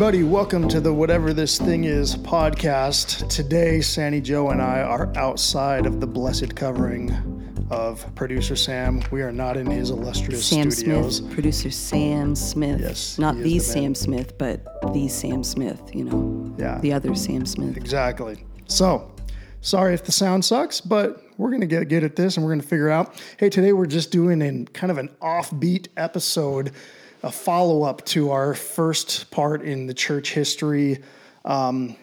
everybody. Welcome to the Whatever This Thing Is podcast. Today, Sandy Joe and I are outside of the blessed covering of producer Sam. We are not in his illustrious Sam studios. Smith, producer Sam Smith. Yes, Not he the, the. Sam Smith, but the Sam Smith, you know. Yeah. The other Sam Smith. Exactly. So, sorry if the sound sucks, but we're going to get, get at this and we're going to figure out. Hey, today we're just doing in kind of an offbeat episode, a follow up to our first part in the church history um,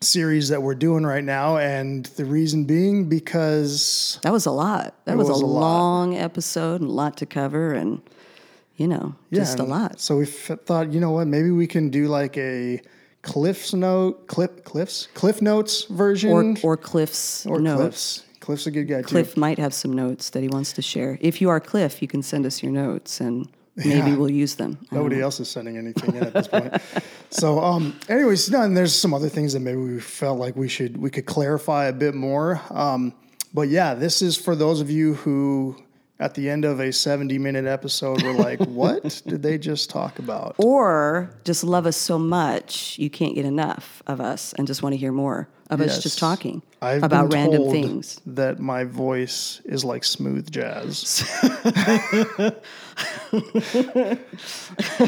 series that we're doing right now. And the reason being because That was a lot. That was, was a, a long episode and a lot to cover and, you know, just a lot. So we f- thought, you know what, maybe we can do like a Cliff's note, clip, Cliff's, Cliff Notes version. Or, or Cliff's Or notes. Cliff's. Cliff's a good guy too. Cliff might have some notes that he wants to share. If you are Cliff, you can send us your notes and maybe Yeah. we'll use them. I Nobody else is sending anything in at this point. So, um, anyways, no, and there's some other things that maybe we felt like we should we could clarify a bit more. Um, but yeah, this is for those of you who, at the end of a 70 minute episode, were like, "What did they just talk about?" or just love us so much you can't get enough of us and just want to hear more of us just talking I've about random things. That my voice is like smooth jazz.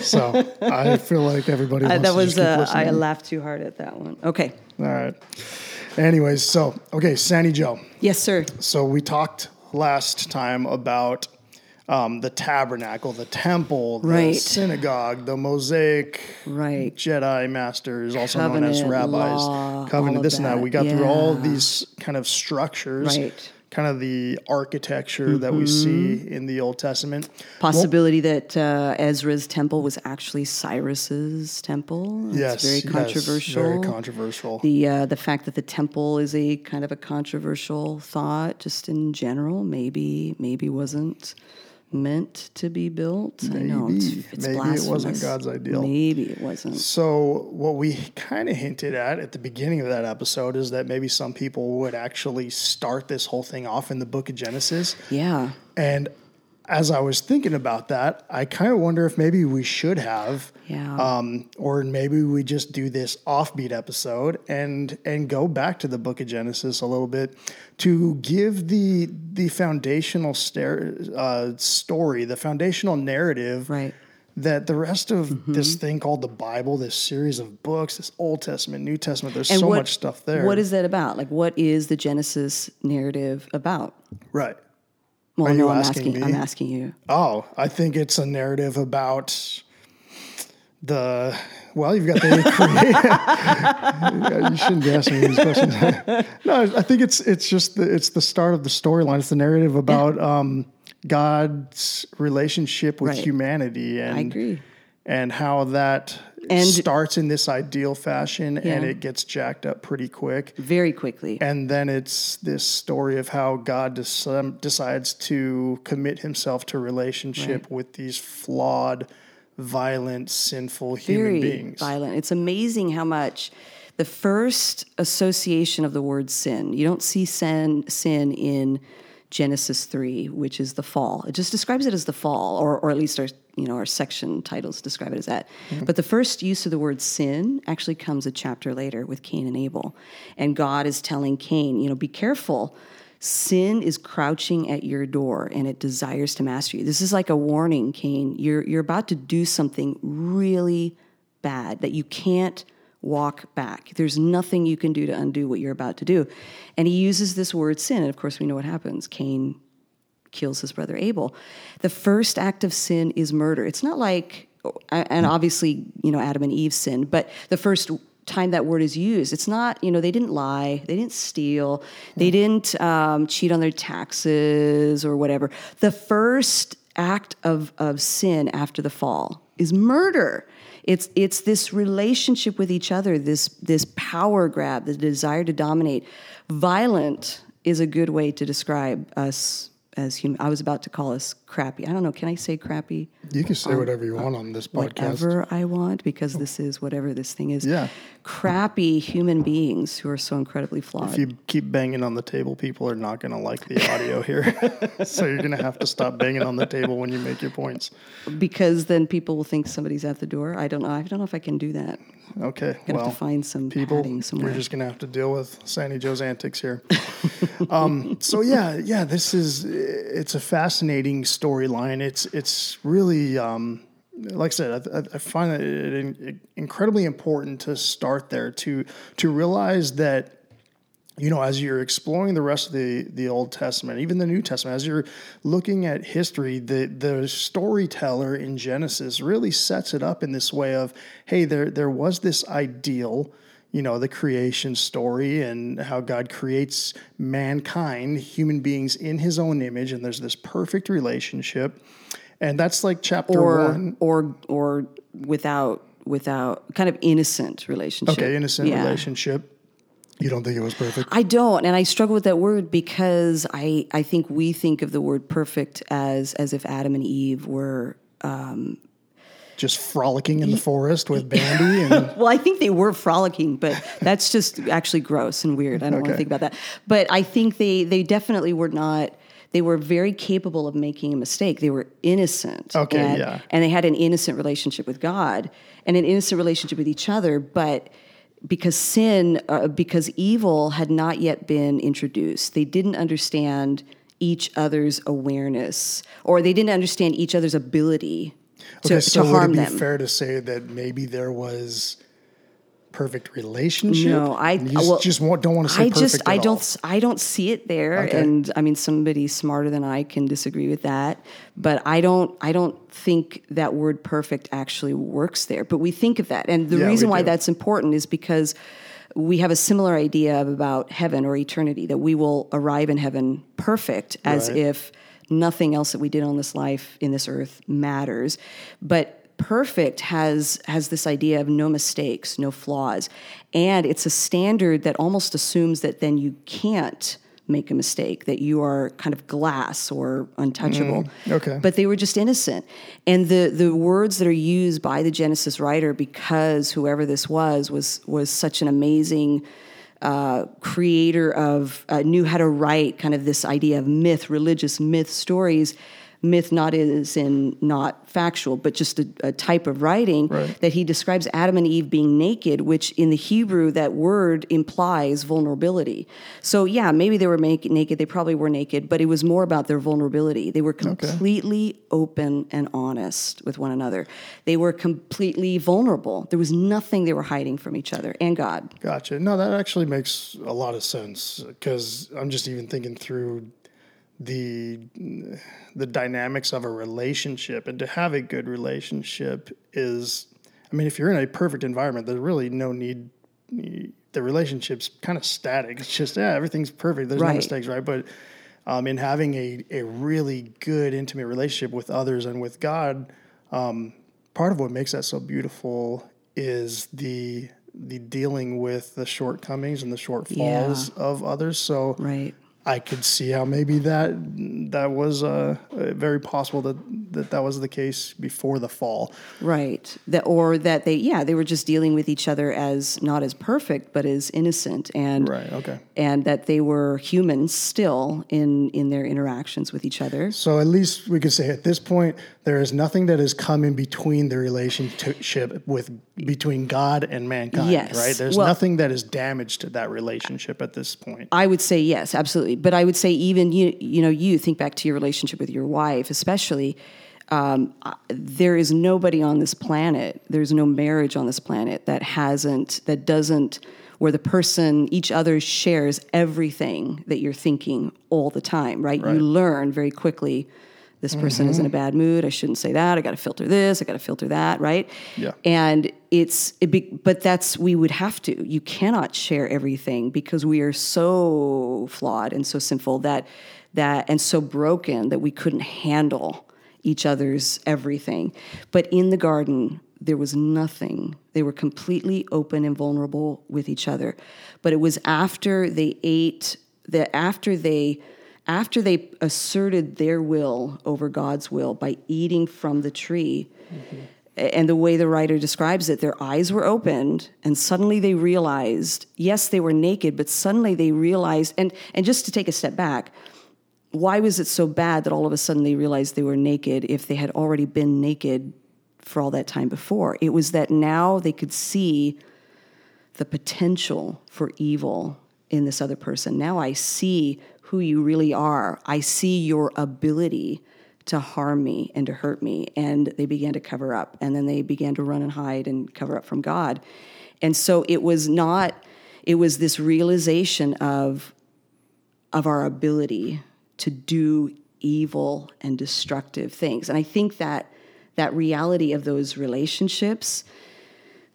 so I feel like everybody. Uh, Wants that to was uh, I laughed too hard at that one. Okay. All right. Anyways, so okay, Sandy Joe. Yes, sir. So we talked last time about um, the tabernacle, the temple, the Right. synagogue, the mosaic, Right. Jedi masters, also known as rabbis, law, covenant, this and that. that. We got through all Yeah. these kind of structures, Right. Kind of the architecture that we see Mm-hmm. in the Old Testament. Possibility that uh, Ezra's temple was actually Cyrus's temple. It's Yes, very yes, controversial. very controversial. the uh, the fact that the temple is a kind of a controversial thought, just in general, maybe maybe wasn't meant to be built. I know it's, Maybe. it's Maybe it wasn't blasphemous. God's ideal. Maybe it wasn't. So, what we kind of hinted at at the beginning of that episode is that maybe some people would actually start this whole thing off in the book of Genesis. Yeah. And as I was thinking about that, I kind of wonder if maybe we should have, Yeah. um, or maybe we just do this offbeat episode and and go back to the book of Genesis a little bit to give the the foundational uh, story, the foundational narrative, Right. that the rest of Mm-hmm. this thing called the Bible, this series of books, this Old Testament, New Testament, there's And so what- much stuff there. What is that about? Like, what is the Genesis narrative about? right? Well, Are no, you I'm asking asking. me? I'm asking you. Oh, I think it's a narrative about the. Well, you've got the you shouldn't be asking me these questions. no, I think it's it's just the it's the start of the storyline. It's the narrative about um, God's relationship with Right. humanity, and I agree. And how that And- starts in this ideal fashion and it gets jacked up pretty quick. Very quickly. And then it's this story of how God des- um, decides to commit himself to relationship with these flawed, violent, sinful human very beings. violent. It's amazing how much the first association of the word sin. You don't see sin sin in Genesis three, which is the fall. It just describes it as the fall, or or at least our you know our section titles describe it as that. Mm-hmm. But the first use of the word sin actually comes a chapter later with Cain and Abel, and God is telling Cain, you know, be careful. Sin is crouching at your door and it desires to master you. This is like a warning, Cain. You're you're about to do something really bad that you can't walk back. There's nothing you can do to undo what you're about to do. And he uses this word sin, and of course we know what happens. Cain kills his brother Abel. The first act of sin is murder. It's not like and obviously, you know, Adam and Eve sinned, but the first time that word is used, it's not, you know, they didn't lie, they didn't steal, they didn't um, cheat on their taxes or whatever. The first act of, of sin after the fall is murder. It's it's this relationship with each other, this this power grab, the desire to dominate. Violent is a good way to describe us as human. I was about to call us crappy. I don't know. Can I say crappy? You can say whatever you want on this podcast. Whatever I want, because this is whatever this thing is. Yeah. Crappy human beings who are so incredibly flawed. If you keep banging on the table, people are not going to like the audio here. so you're going to have to stop banging on the table when you make your points. because then people will think somebody's at the door. I don't know. I don't know if I can do that. Okay. Gonna well, have to find some people, you're just going to have to deal with Sandy Joe's antics here. um, so yeah, yeah, this is it's a fascinating storyline. It's it's really. Um, like I said, I, I find it incredibly important to start there to to realize that you know, as you're exploring the rest of the, the Old Testament, even the New Testament, as you're looking at history, the, the storyteller in Genesis really sets it up in this way of, hey, there, there was this ideal, you know, the creation story and how God creates mankind, human beings in his own image, and there's this perfect relationship. And that's like chapter or one. or or without without kind of innocent relationship. Okay, innocent Yeah. relationship. You don't think it was perfect? I don't, and I struggle with that word because I I think we think of the word perfect as as if Adam and Eve were. Um, just frolicking in the forest with Bambi and Well, I think they were frolicking, but that's just actually gross and weird. I don't want to think about that. But I think they they definitely were not. They were very capable of making a mistake. They were innocent. Okay, and, yeah. And they had an innocent relationship with God and an innocent relationship with each other, but because sin, uh, because evil had not yet been introduced, they didn't understand each other's awareness, or they didn't understand each other's ability to, Okay, so to would harm it be them. fair to say that maybe there was perfect relationship? No, I you just, well, just want, don't want to say I perfect just I all. don't s- I don't see it there, Okay. and I mean somebody smarter than I can disagree with that, but I don't I don't think that word perfect actually works there. But we think of that, and the Yeah, reason why do. that's important is because we have a similar idea about heaven or eternity that we will arrive in heaven perfect as Right. if nothing else that we did on this life in this earth matters but perfect has has this idea of no mistakes no flaws and it's a standard that almost assumes that then you can't make a mistake that you are kind of glass or untouchable okay. but they were just innocent and the the words that are used by the genesis writer because whoever this was was was such an amazing uh, creator of uh, knew how to write kind of this idea of myth, religious myth stories. Myth not as in not factual, but just a, a type of writing Right. that he describes Adam and Eve being naked, which in the Hebrew that word implies vulnerability. So yeah, maybe they were make, naked. They probably were naked, but it was more about their vulnerability. They were completely open and honest with one another. They were completely vulnerable. There was nothing they were hiding from each other and God. Gotcha. No, that actually makes a lot of sense because I'm just even thinking through the the dynamics of a relationship and to have a good relationship is I mean if you're in a perfect environment there's really no need the relationship's kind of static. It's just yeah everything's perfect. There's no mistakes right? But um, in having a, a really good intimate relationship with others and with God um, part of what makes that so beautiful is the the dealing with the shortcomings and the shortfalls of others. So Right. I could see how maybe that that was uh, very possible that, that that was the case before the fall. Right. That or that they yeah, they were just dealing with each other as not as perfect but as innocent and Right. Okay. and that they were humans still in in their interactions with each other. So at least we could say at this point there is nothing that has come in between the relationship with between God and mankind. Yes. Right. There's Well- nothing that is damaged to that relationship at this point. I would say yes, absolutely. But I would say even you you know you think back to your relationship with your wife, especially. Um, there is nobody on this planet. There's no marriage on this planet that hasn't that doesn't where the person each other shares everything that you're thinking all the time. Right? You learn very quickly. This person is in a mm-hmm. bad mood. I shouldn't say that. I got to filter this. I got to filter that. Right? Yeah. and it's it be, but that's we would have to you cannot share everything because we are so flawed and so sinful that that and so broken that we couldn't handle each other's everything but in the garden there was nothing they were completely open and vulnerable with each other but it was after they ate that after they after they asserted their will over God's will by eating from the tree, and the way the writer describes it, their eyes were opened, and suddenly they realized, yes, they were naked, but suddenly they realized, and, and just to take a step back, why was it so bad that all of a sudden they realized they were naked if they had already been naked for all that time before? It was that now they could see the potential for evil in this other person. Now I see who you really are. I see your ability to harm me and to hurt me. And they began to cover up. And then they began to run and hide and cover up from God. And so it was not, it was this realization of, of our ability to do evil and destructive things. And I think that that reality of those relationships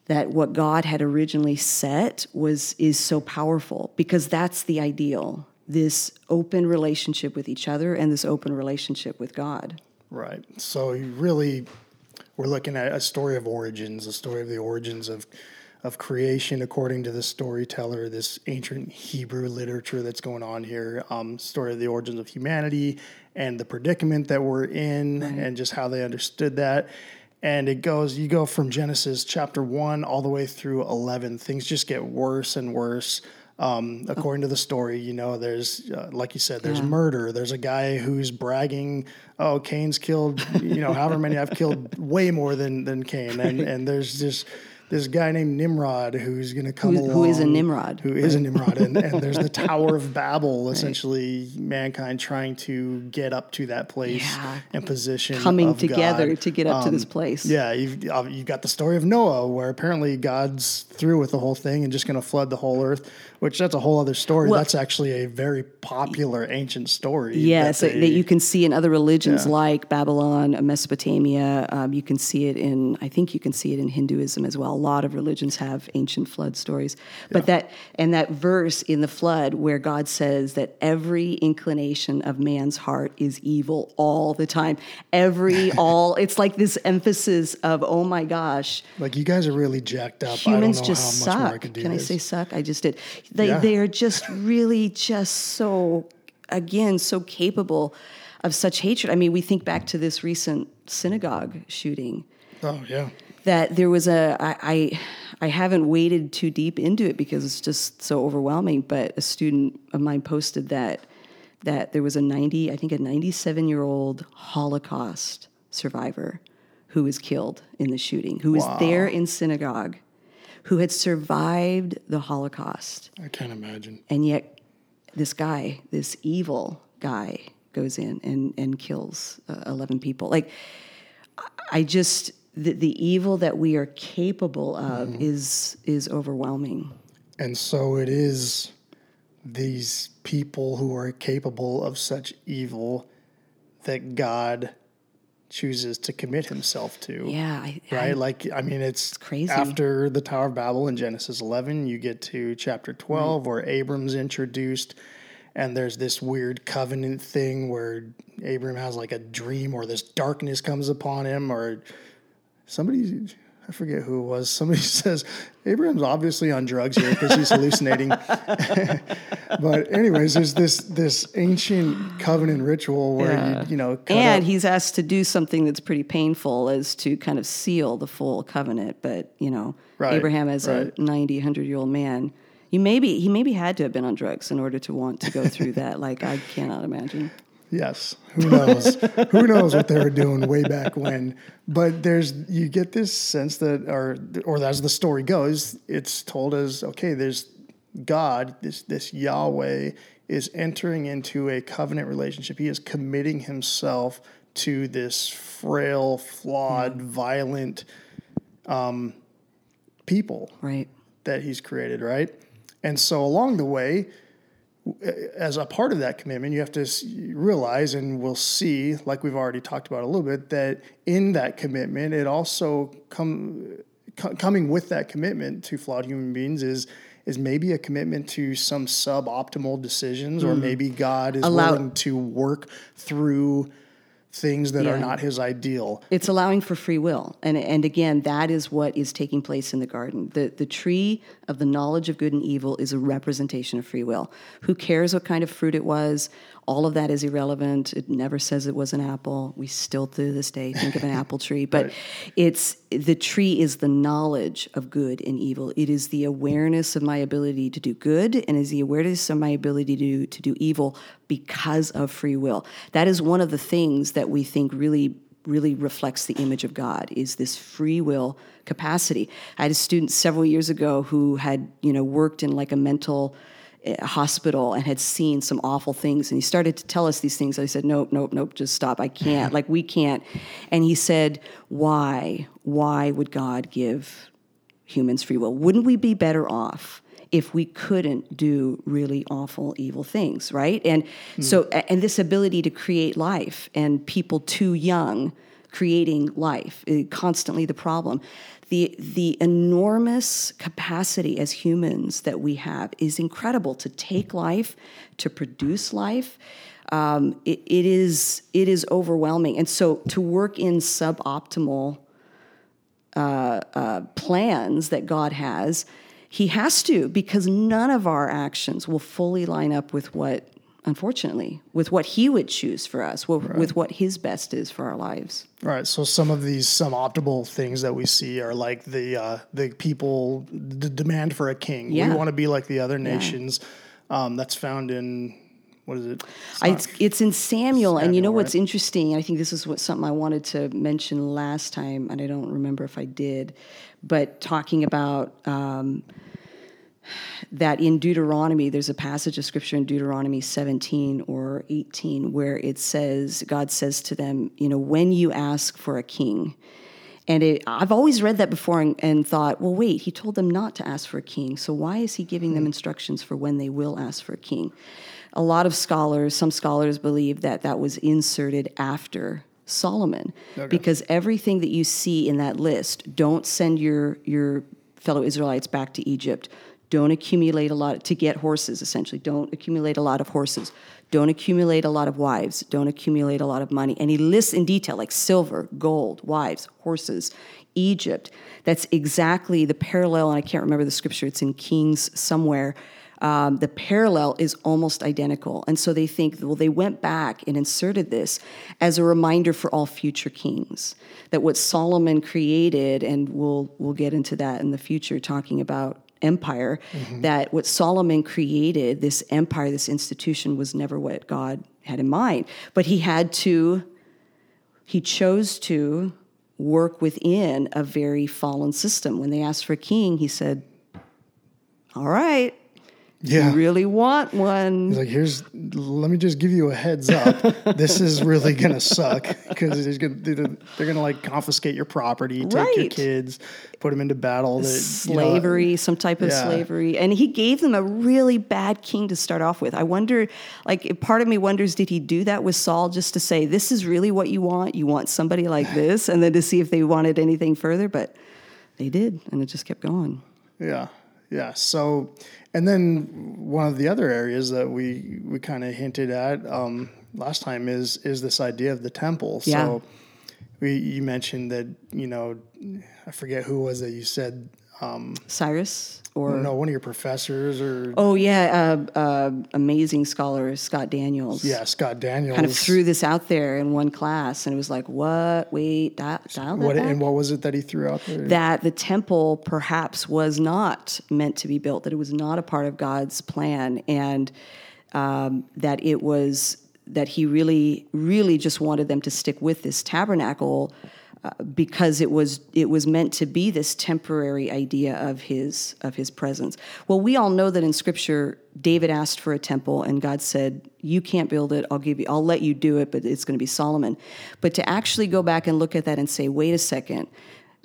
that what God had originally set was is so powerful because that's the ideal this open relationship with each other and this open relationship with God. Right. So you really we're looking at a story of origins, a story of the origins of of creation according to the storyteller, this ancient Hebrew literature that's going on here, um, story of the origins of humanity and the predicament that we're in right. and just how they understood that. And it goes, you go from Genesis chapter one all the way through 11. Things just get worse and worse. Um, according to the story, you know, there's, uh, like you said, there's yeah. murder. There's a guy who's bragging, oh, Cain's killed, you know, however many I've killed, way more than, than Cain. And, and there's just, this guy named Nimrod who's going to come who, along. Who is a Nimrod? Who is a Nimrod? And, and there's the Tower of Babel, essentially right. mankind trying to get up to that place yeah. and position. Coming together God. to get up um, to this um, place. Yeah, you've, you've got the story of Noah, where apparently God's through with the whole thing and just going to flood the whole earth, which that's a whole other story. Well, that's actually a very popular ancient story. Yes, that, they, that you can see in other religions yeah. like Babylon, Mesopotamia. Um, you can see it in, I think you can see it in Hinduism as well. A lot of religions have ancient flood stories. But yeah. that, and that verse in the flood where God says that every inclination of man's heart is evil all the time. Every, all, it's like this emphasis of, oh my gosh. Like you guys are really jacked up. Humans just suck. can, can I say suck? I just did. They yeah. they are just really just so again so capable of such hatred. I mean, we think back to this recent synagogue shooting. Oh yeah. That there was a I, I I haven't waded too deep into it because it's just so overwhelming. But a student of mine posted that that there was a 90 I think a 97 year old Holocaust survivor who was killed in the shooting, who was wow. there in synagogue who had survived the Holocaust. I can't imagine. And yet, this guy, this evil guy, goes in and, and kills uh, 11 people. Like, I just, the, the evil that we are capable of mm-hmm. is, is overwhelming. And so it is these people who are capable of such evil that God chooses to commit himself to. Yeah, I, right. I, like I mean, it's, it's, crazy. After the Tower of Babel in Genesis 11, you get to chapter mm. 12 right. where Abram's introduced, and there's this weird covenant thing where Abram has like a dream, or this darkness comes upon him, or somebody I forget who it was. Somebody says Abraham's obviously on drugs here because he's hallucinating. but anyways, there's this this ancient covenant ritual where yeah. you, you know, and up. he's asked to do something that's pretty painful as to kind of seal the full covenant. But you know, right, Abraham as right. a 90, 100 year old man. You maybe he maybe had to have been on drugs in order to want to go through that. Like I cannot imagine. Yes, who knows? who knows what they were doing way back when? But there's you get this sense that, or or as the story goes, it's told as okay. There's God, this this Yahweh is entering into a covenant relationship. He is committing himself to this frail, flawed, mm. violent um, people, right? That he's created, right? And so along the way as a part of that commitment, you have to realize, and we'll see, like we've already talked about a little bit, that in that commitment, it also come coming with that commitment to flawed human beings is is maybe a commitment to some suboptimal decisions, mm. or maybe God is Allow- willing to work through things that yeah. are not his ideal. It's allowing for free will. And and again, that is what is taking place in the garden. The the tree of the knowledge of good and evil is a representation of free will. Who cares what kind of fruit it was? all of that is irrelevant. It never says it was an apple. We still to this day think of an apple tree, but Right. it's the tree is the knowledge of good and evil. It is the awareness of my ability to do good and is the awareness of my ability to to do evil because of free will. That is one of the things that we think really really reflects the image of God is this free will capacity. I had a student several years ago who had, you know, worked in like a mental uh, hospital and had seen some awful things and he started to tell us these things. I said, "Nope, nope, nope, just stop. I can't. like we can't." And he said, "Why? Why would God give humans free will? Wouldn't we be better off if we couldn't do really awful, evil things, right? And so, and this ability to create life and people too young creating life, eh, constantly the problem. The, the enormous capacity as humans that we have is incredible to take life, to produce life. Um, it, it is it is overwhelming, and so to work in suboptimal plans that God has, He has to, because none of our actions will fully line up with what, unfortunately, with what He would choose for us, with, with what His best is for our lives. Right. So some of these some optimal things that we see are like the uh, the people the demand for a king. Yeah. We want to be like the other nations. Um, that's found in what is it? It's I- It's, it's in Samuel, and you know what's right? interesting? I think this is what something I wanted to mention last time, and I don't remember if I did, but talking about um, that in Deuteronomy, there's a passage of scripture in Deuteronomy 17 or 18 where it says, God says to them, you know, when you ask for a king, and it, I've always read that before and, and thought, well, wait, he told them not to ask for a king. So why is he giving them instructions for when they will ask for a king? A lot of scholars, some scholars believe that that was inserted after Solomon because everything that you see in that list, don't send your, your fellow Israelites back to Egypt. Don't accumulate a lot to get horses, essentially. Don't accumulate a lot of horses. Don't accumulate a lot of wives. Don't accumulate a lot of money. And he lists in detail, like silver, gold, wives, horses, Egypt. That's exactly the parallel, and I can't remember the scripture, it's in Kings somewhere. Um, the parallel is almost identical. And so they think, well, they went back and inserted this as a reminder for all future kings that what Solomon created, and we'll, we'll get into that in the future, talking about empire, that what Solomon created, this empire, this institution, was never what God had in mind. But he had to, he chose to work within a very fallen system. When they asked for a king, he said, All right, yeah. you really want one. He's like, here's, let me just give you a heads up. this is really gonna suck because they're gonna, they're gonna like confiscate your property, take your kids, put them into battle. That, you know, slavery, some type of yeah. slavery. And he gave them a really bad king to start off with. I wonder, like, part of me wonders, did he do that with Saul just to say, this is really what you want? You want somebody like this? And then to see if they wanted anything further? But they did, and it just kept going. Yeah, yeah. So, and then one of the other areas that we we kind of hinted at um, last time is is this idea of the temple. Yeah. So, we you mentioned that you know, I forget who was it. You said um, Cyrus or. no, one of your professors or Oh, yeah, uh, uh, amazing scholar, Scott Daniels. yeah, Scott Daniels. Kind of threw this out there in one class, and it was like, what? Wait, dial, dial that what back? and what was it that he threw out there? that the temple perhaps was not meant to be built, that it was not a part of God's plan, and um, that it was that He really, really just wanted them to stick with this tabernacle because it was it was meant to be this temporary idea of His of His presence. Well, we all know that in Scripture, David asked for a temple, and God said, "You can't build it. I'll give you. I'll let you do it, but it's going to be Solomon." But to actually go back and look at that and say, "Wait a second,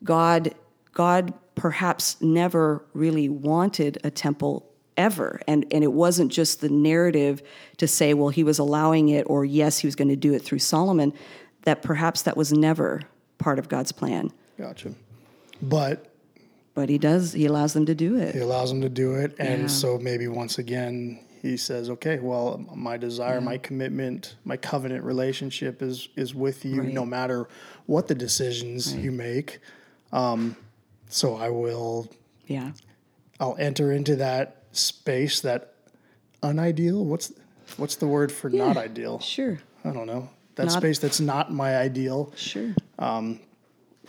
God God perhaps never really wanted a temple ever and and it wasn't just the narrative to say well he was allowing it or yes he was going to do it through Solomon that perhaps that was never part of God's plan gotcha. But but he does he allows them to do it. he allows them to do it, and Yeah. so maybe once again he says, "Okay, well, my desire, my commitment, my covenant relationship is is with you, Right. no matter what the decisions you make. Um, so I will, yeah I'll enter into that space, that unideal. What's what's the word for not ideal? Sure. I don't know. That Not- space that's not my ideal. Sure.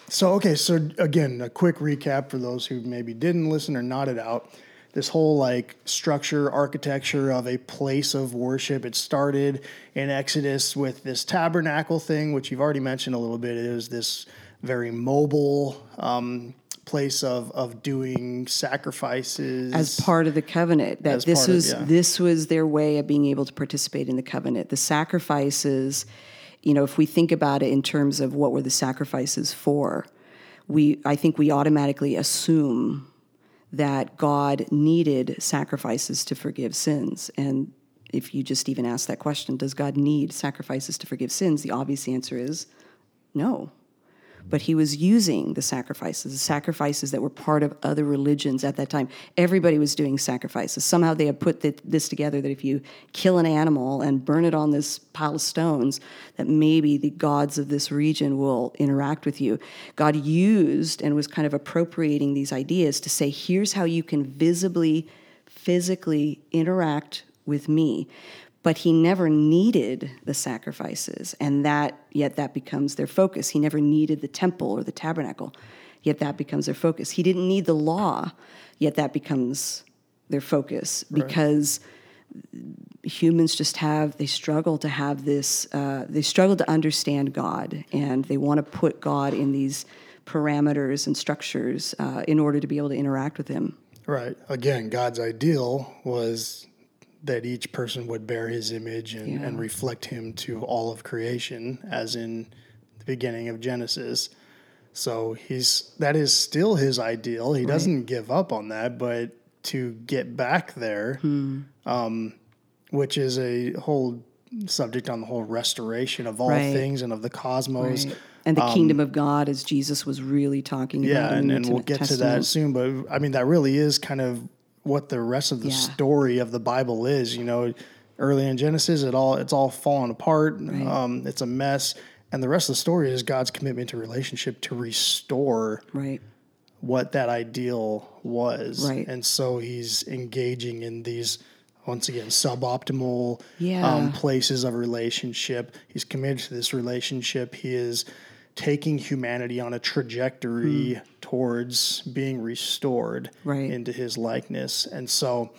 So okay, so again, a quick recap for those who maybe didn't listen or nodded out. This whole like structure, architecture of a place of worship. It started in Exodus with this tabernacle thing, which you've already mentioned a little bit. It was this very mobile um, place of of doing sacrifices as part of the covenant that this part of- was yeah. this was their way of being able to participate in the covenant the sacrifices you know if we think about it in terms of what were the sacrifices for we i think we automatically assume that god needed sacrifices to forgive sins. And if you just even ask that question does god need sacrifices to forgive sins? The obvious answer is no but he was using the sacrifices, the sacrifices that were part of other religions at that time. Everybody was doing sacrifices. Somehow they had put th- this together that if you kill an animal and burn it on this pile of stones, that maybe the gods of this region will interact with you. God used and was kind of appropriating these ideas to say, here's how you can visibly, physically interact with me but he never needed the sacrifices and that yet that becomes their focus. He never needed the temple or the tabernacle yet that becomes their focus. He didn't need the law yet that becomes their focus because humans just have they struggle to have this uh, they struggle to understand god and they want to put god in these parameters and structures uh, in order to be able to interact with him. Right. Again, God's ideal was that each person would bear his image and, and reflect him to all of creation, as in the beginning of Genesis. So he's that is still his ideal. He doesn't give up on that, but to get back there, um, which is a whole subject on the whole restoration of all Right. things and of the cosmos. Right. And the kingdom of God, as Jesus was really talking Um, Yeah, about. in and, and we'll get to that soon. But I mean, that really is kind of what the rest of the Yeah. story of the Bible is. You know, early in Genesis, it all it's all fallen apart. Um, it's a mess, and the rest of the story is God's commitment to relationship to restore Right. what that ideal was. Right. And so he's engaging in these once again suboptimal Yeah. um, places of relationship. He's committed to this relationship. He is taking humanity on a trajectory towards being restored. Right. into his likeness. And so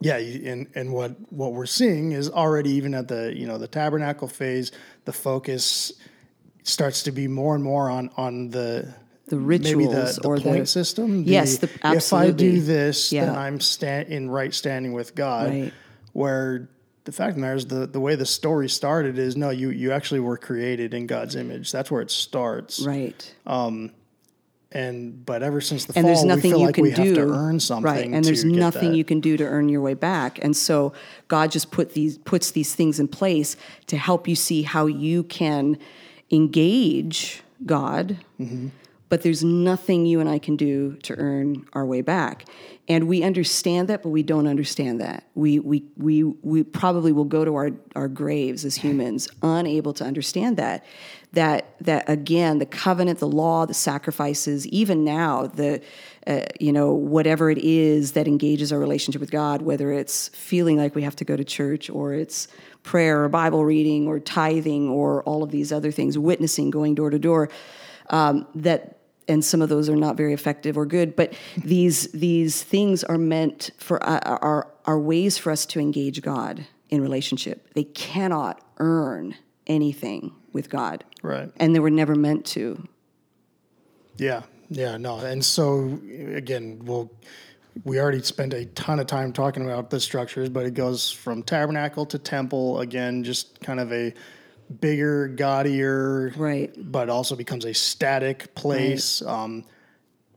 yeah, and and what what we're seeing is already even at the you know the tabernacle phase, the focus starts to be more and more on on the The maybe the, rituals the or point the- system. Yes, the- if I do absolutely. this, then I'm stand in right standing with God. Right. Where the fact of the matter is the, the way the story started is no, you you actually were created in God's image. That's where it starts. Right. Um, And but ever since the and fall, there's nothing we feel you like can we do have to earn something. right and there's nothing you can do to earn your way back. And so god just put these puts these things in place to help you see how you can engage god Mm-hmm. but there's nothing you and i can do to earn our way back. And we understand that but we don't understand that. We we we, we probably will go to our, our graves as humans unable to understand that that that again the covenant the law the sacrifices even now the uh, you know whatever it is that engages our relationship with god whether it's feeling like we have to go to church or it's prayer or bible reading or tithing or all of these other things witnessing going door to door um, that and some of those are not very effective or good but these these things are meant for uh, are are ways for us to engage god in relationship. They cannot earn anything with god right. and they were never meant to Yeah, yeah, no, and so again, we'll we already spent a ton of time talking about the structures, but it goes from tabernacle to temple again, just kind of a bigger, gaudier, Right. But also becomes a static place. Um,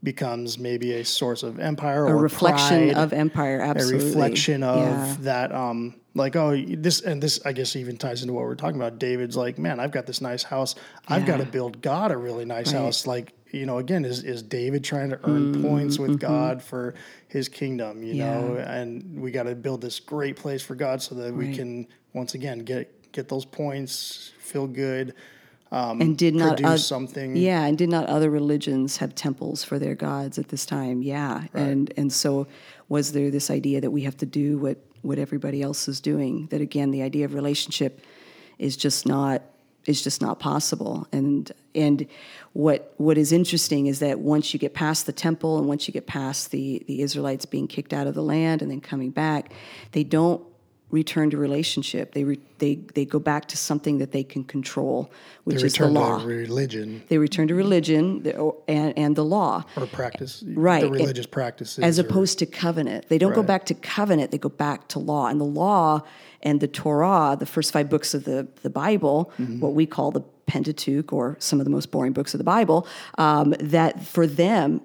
becomes maybe a source of empire a or reflection pride, of empire absolutely a reflection of Yeah. that. Um, like oh, this and this, I guess even ties into what we're talking about. David's like, man, I've got this nice house. I've got to build God a really nice Right. house. Like you know, again, is is David trying to earn points with God for his kingdom? You Mm, mm-hmm. Yeah. know, and we got to build this great place for God so that we can once again get get those points, feel good, Um, and did not produce oth- something. yeah and did not other religions have temples for their gods at this time yeah and and so was there this idea that we have to do what what everybody else is doing. That again, the idea of relationship is just not is just not possible. And and what what is interesting is that once you get past the temple and once you get past the the Israelites being kicked out of the land and then coming back, they don't return to relationship. They re, they they go back to something that they can control, which is the law. to religion they return to religion the- or- and, and the law or practice, Right. The religious practices, as or- opposed to covenant. They don't go back to covenant, they go back to law. And the law and the Torah, the first five books of the, the Bible, Mm-hmm. what we call the Pentateuch or some of the most boring books of the Bible, um, that for them,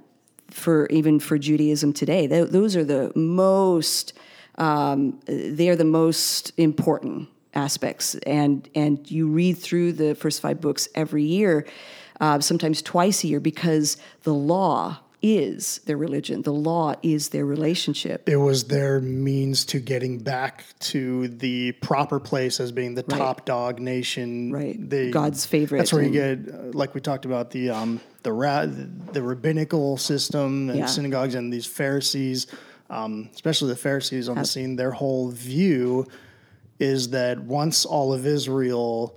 for even for Judaism today, th- those are the most, um, they are the most important aspects. And, and you read through the first five books every year, uh, sometimes twice a year, because the law is their religion. The law is their relationship. it was their means to getting back to the proper place as being the top dog nation. Right. They, God's favorite That's where you get, uh, like we talked about, the um, the ra- the rabbinical system and Yeah. synagogues and these Pharisees, um, especially the Pharisees on the scene. Their whole view is that once all of Israel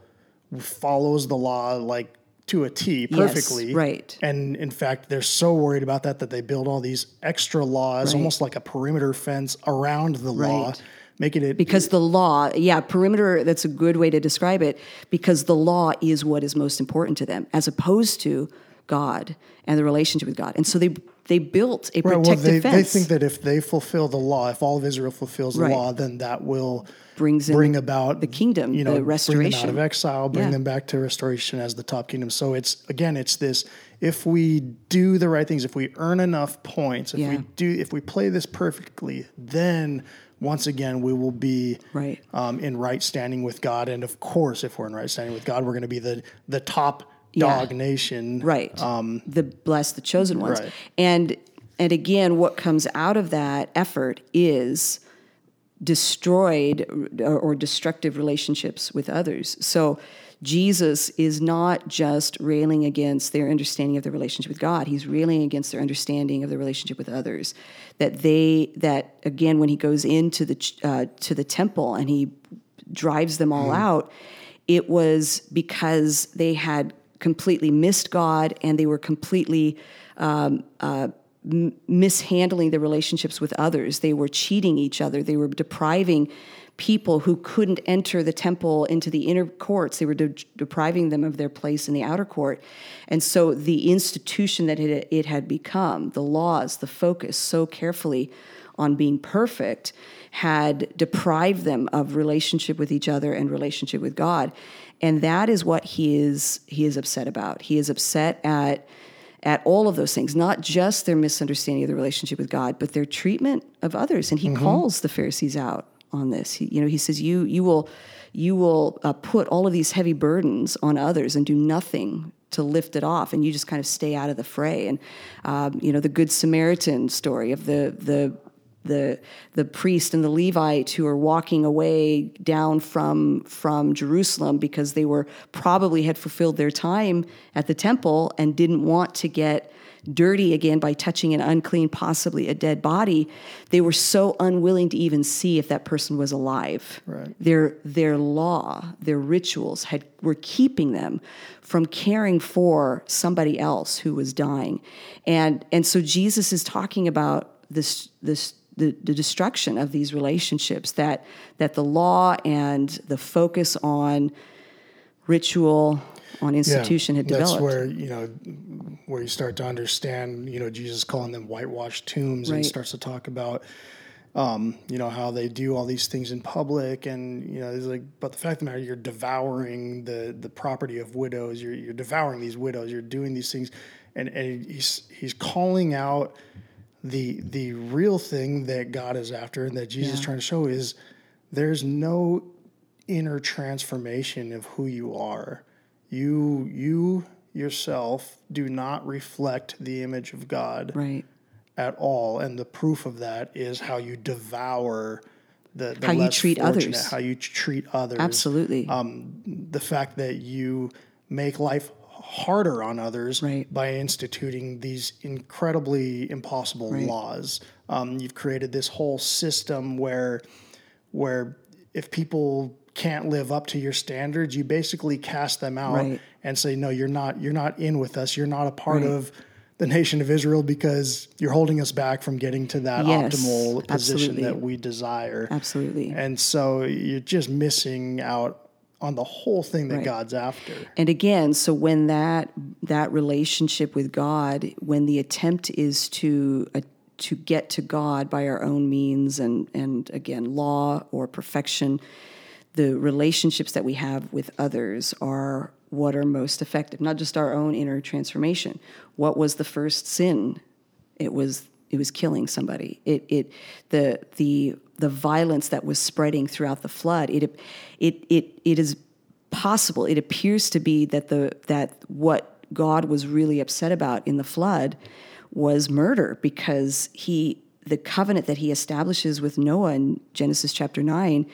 follows the law like to a T perfectly, right. and in fact, they're so worried about that that they build all these extra laws, Right. almost like a perimeter fence around the law, making it Because the law, yeah, perimeter, that's a good way to describe it, because the law is what is most important to them, as opposed to God and the relationship with God. And so they they built a Right, well, protective they, fence. they think that if they fulfill the law, if all of Israel fulfills the Right. law, then that will Brings in bring about the kingdom, you know, the bring them out restoration. of exile, bring Yeah. them back to restoration as the top kingdom. So it's again, it's this: if we do the right things, if we earn enough points, if Yeah. we do, if we play this perfectly, then once again we will be Right. um, in right standing with God. And of course, if we're in right standing with God, we're going to be the the top Yeah. dog nation, right. the blessed the chosen ones. Um, Right. and and again what comes out of that effort is destroyed or, or destructive relationships with others. So jesus is not just railing against their understanding of the relationship with god. He's railing against their understanding of the relationship with others. That they that again when he goes into the uh, to the temple and he drives them all out it was because they had completely missed God and they were completely um, uh, mishandling the relationships with others. They were cheating each other. They were depriving people who couldn't enter the temple into the inner courts. They were de- depriving them of their place in the outer court. And so the institution that it, it had become, the laws, the focus so carefully on being perfect had deprived them of relationship with each other and relationship with God. And that is what he is he is upset about. He is upset at at all of those things, not just their misunderstanding of the relationship with God, but their treatment of others. And he calls the Pharisees out on this. He, you know, he says, "You you will you will uh, put all of these heavy burdens on others and do nothing to lift it off, and you just kind of stay out of the fray." And um, you know, the Good Samaritan story of the the the the priest and the Levite who are walking away down from from Jerusalem because they were probably had fulfilled their time at the temple and didn't want to get dirty again by touching an unclean possibly a dead body they were so unwilling to even see if that person was alive Right. their their law their rituals had were keeping them from caring for somebody else who was dying and and so Jesus is talking about this this the, the destruction of these relationships that that the law and the focus on ritual on institution had developed. that's where you know where you start to understand you know jesus calling them whitewashed tombs and starts to talk about um, you know how they do all these things in public and you know it's like but the fact of the matter you're devouring the the property of widows. You're, you're devouring these widows. You're doing these things. And, and he's he's calling out the the real thing that god is after and that jesus is trying to show is there's no inner transformation of who you are. You you yourself do not reflect the image of God right at all, and the proof of that is how you devour the, the How you treat others. how you treat others. absolutely Um, the fact that you make life harder on others Right. by instituting these incredibly impossible Right. laws. Um, you've created this whole system where where if people can't live up to your standards, you basically cast them out Right. and say, "No, you're not. You're not in with us. You're not a part of the nation of Israel because you're holding us back from getting to that Yes, optimal position absolutely. that we desire." Absolutely. And so you're just missing out on the whole thing that Right. God's after. And again, so when that that relationship with God, when the attempt is to uh, to get to God by our own means and and again law or perfection, the relationships that we have with others are what are most effective. Not just our own inner transformation. What was the first sin? It was it was killing somebody. It it the the the violence that was spreading throughout the flood. It it it it is possible. It appears to be that the that what God was really upset about in the flood was murder because he the covenant that he establishes with Noah in Genesis chapter 9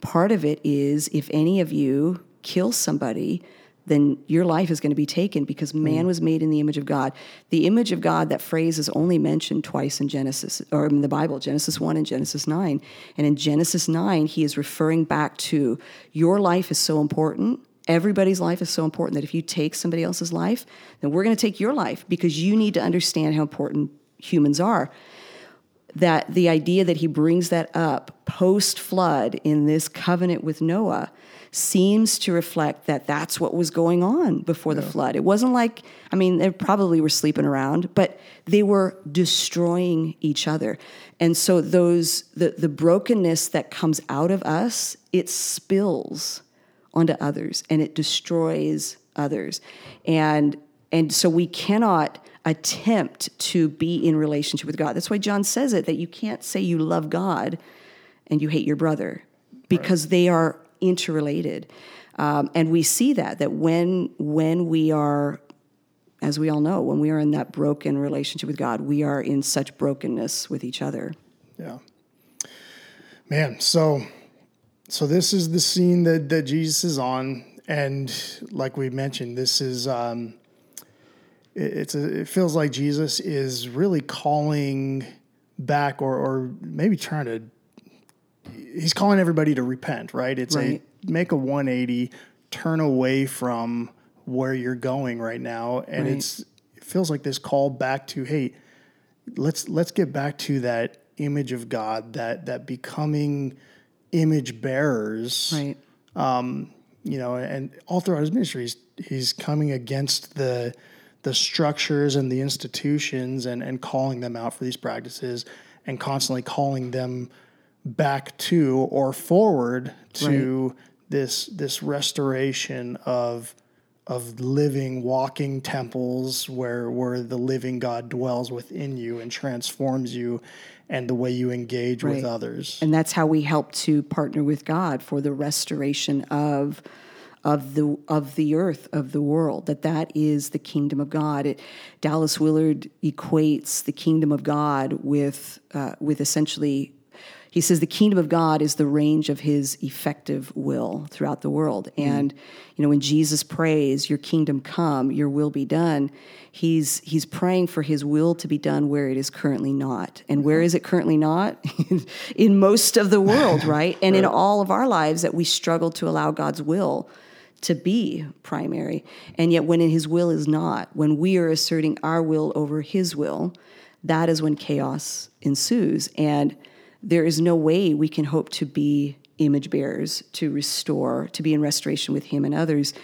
part of it is if any of you kill somebody then your life is going to be taken because man mm. was made in the image of God. The image of God, that phrase is only mentioned twice in Genesis, or in the Bible, Genesis 1 and Genesis 9. And in Genesis 9, he is referring back to your life is so important. Everybody's life is so important that if you take somebody else's life, then we're going to take your life because you need to understand how important humans are that the idea that he brings that up post flood in this covenant with Noah seems to reflect that that's what was going on before the flood. It wasn't like, I mean, they probably were sleeping around, but they were destroying each other. And so those the, the brokenness that comes out of us, it spills onto others and it destroys others. And and so we cannot attempt to be in relationship with God. That's why John says it that you can't say you love God and you hate your brother because they are interrelated. Um, and we see that that when when we are as we all know, when we are in that broken relationship with God, we are in such brokenness with each other. Yeah. Man, so so this is the scene that, that Jesus is on, and like we mentioned, this is um, it's a, it feels like Jesus is really calling back, or or maybe trying to. He's calling everybody to repent, right? It's Right. a make a 180, turn away from where you're going right now, and Right. it's it feels like this call back to hey, let's let's get back to that image of God, that that becoming image bearers, Right. Um, you know, and all throughout his ministry, he's, he's coming against the the structures and the institutions and and calling them out for these practices and constantly calling them back to or forward to this this restoration of of living walking temples where where the living God dwells within you and transforms you and the way you engage with others. and that's how we help to partner with God for the restoration of of the of the earth of the world that that is the kingdom of God. It, Dallas Willard equates the kingdom of God with uh, with essentially. He says the kingdom of God is the range of his effective will throughout the world. And you know when Jesus prays, "Your kingdom come, your will be done," he's he's praying for his will to be done where it is currently not. And where is it currently not? in most of the world, right? And in all of our lives that we struggle to allow God's will to be primary. And yet, when in his will is not, when we are asserting our will over his will, that is when chaos ensues. And there is no way we can hope to be image bearers, to restore, to be in restoration with him and others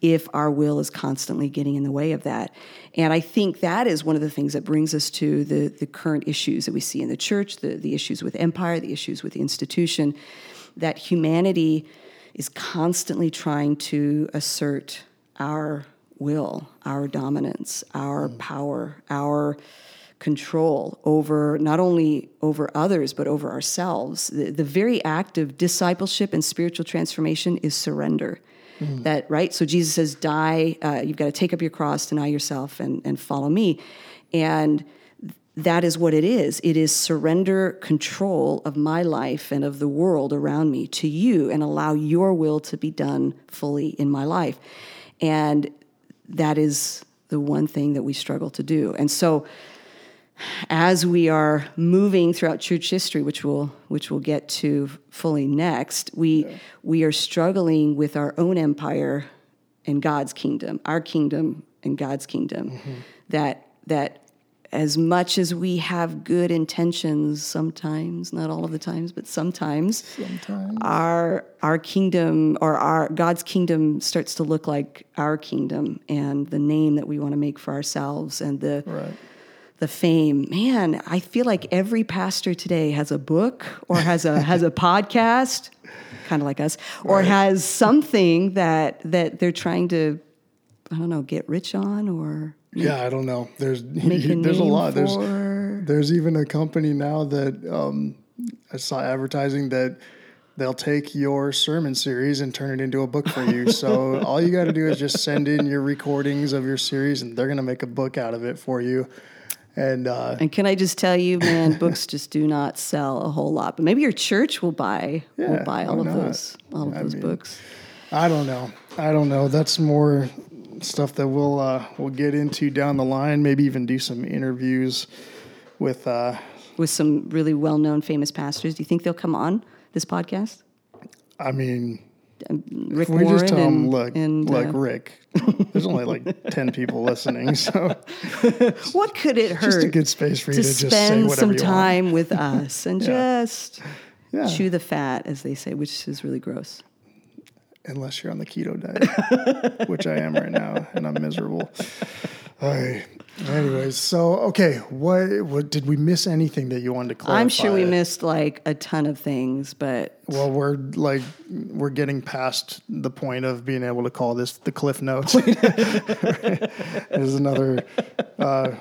if our will is constantly getting in the way of that. And I think that is one of the things that brings us to the, the current issues that we see in the church, the, the issues with empire, the issues with institution, that humanity is constantly trying to assert our will, our dominance, our power, our control over not only over others but over ourselves. The, the very act of discipleship and spiritual transformation is surrender. That right. So Jesus says, "Die. Uh, you've got to take up your cross, deny yourself, and and follow me." And that is what it is. It is surrender control of my life and of the world around me to you and allow your will to be done fully in my life. And that is the one thing that we struggle to do. And so as we are moving throughout church history, which we'll which we'll get to fully next, we we are struggling with our own empire and God's kingdom, our kingdom and God's kingdom. Mm-hmm. That that as much as we have good intentions sometimes, not all of the times, but sometimes, Sometimes. our our kingdom or our God's kingdom starts to look like our kingdom and the name that we want to make for ourselves and the Right. the fame. Man, I feel like every pastor today has a book or has a has a podcast, kind of like us, or has something that that they're trying to I don't know, get rich on or Yeah, I don't know. There's there's a lot. There's there's even a company now that um, I saw advertising that they'll take your sermon series and turn it into a book for you. so all you got to do is just send in your recordings of your series, and they're gonna make a book out of it for you. And uh, And can I just tell you, man, books just do not sell a whole lot. But maybe your church will buy Yeah, will buy all of not? those all of I those mean, books. I don't know. I don't know. That's more stuff that we'll uh, we'll get into down the line. Maybe even do some interviews with. Uh, With some really well known famous pastors. Do you think they'll come on this podcast? I mean, Rick we Warren just tell them, and, look, and look, uh, Rick. There's only like ten people listening, so what could it hurt? just a good space for you to to, just say spend whatever some time with us and just Yeah. chew the fat, as they say, which is really gross. Unless you're on the keto diet, which I am right now, and I'm miserable. All right. Anyways, so okay, what what did we miss anything that you wanted to clarify? I'm sure we missed like a ton of things, but Well, we're like we're getting past the point of being able to call this the cliff notes. There's another. Uh,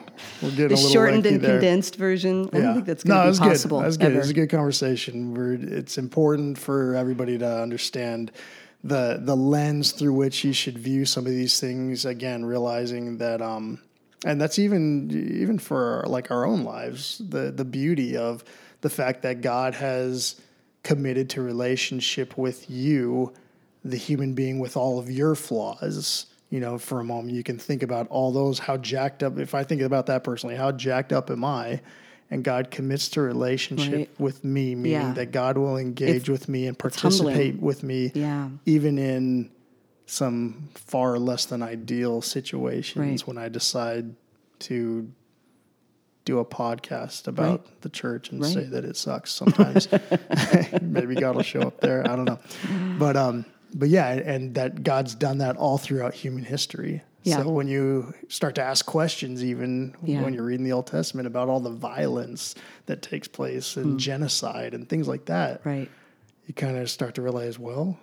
we're getting the a little shortened and there. condensed version, I don't think that's no, going to it's be possible. Good. That's good. ever. It's a good conversation. We're, it's important for everybody to understand the the lens through which you should view some of these things. Again, realizing that, um, and that's even even for like our own lives. The the beauty of the fact that God has committed to relationship with you, the human being with all of your flaws. You know, for a moment, you can think about all those, how jacked up, if I think about that personally, how jacked up am I? And God commits to relationship Right. with me, meaning Yeah. that God will engage It's- with me and participate with me, Yeah. even in some far less than ideal situations Right. when I decide to do a podcast about the church and Right. say that it sucks sometimes. Maybe God will show up there. I don't know. But um but yeah, and that God's done that all throughout human history. Yeah. So when you start to ask questions even Yeah. when you're reading the Old Testament about all the violence that takes place and Hmm. genocide and things like that, right. you kind of start to realize, well,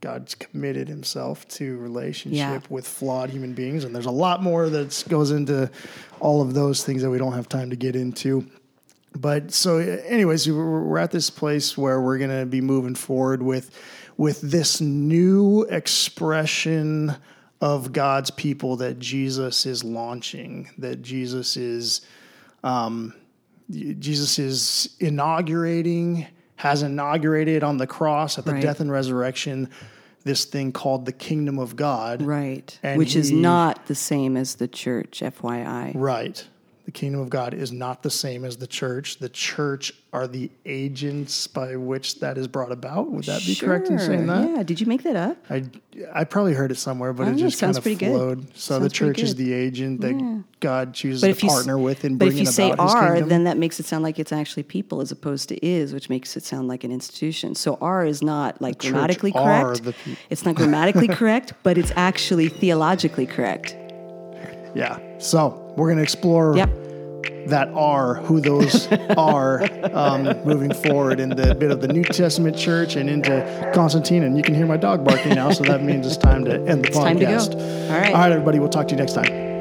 God's committed himself to relationship Yeah. with flawed human beings. And there's a lot more that goes into all of those things that we don't have time to get into. But so, anyways, we're we're at this place where we're going to be moving forward with with this new expression of God's people that Jesus is launching, that Jesus is um, Jesus is inaugurating, has inaugurated on the cross at the Right. death and resurrection, this thing called the kingdom of God. Right. Which is not the same as the church, FYI. Right. The kingdom of God is not the same as the church. The church are the agents by which that is brought about. Would that be correct in saying that? Yeah. Did you make that up? I, I probably heard it somewhere, but I it oh, just kind sounds of pretty good. flowed. So the Sounds pretty church is the agent that God chooses But to if you s- partner with in but bringing if you say about are, then that makes it sound like it's actually people as opposed to is, which makes it sound like an institution. So are is not like church grammatically correct. the peop- it's not grammatically correct, but it's actually theologically correct. yeah. So we're going to explore Yep. that are, who those are, um, moving forward in the bit of the New Testament church and into Constantine. And you can hear my dog barking now, so that means it's time to end the go. podcast. All right. All right, everybody. We'll talk to you next time.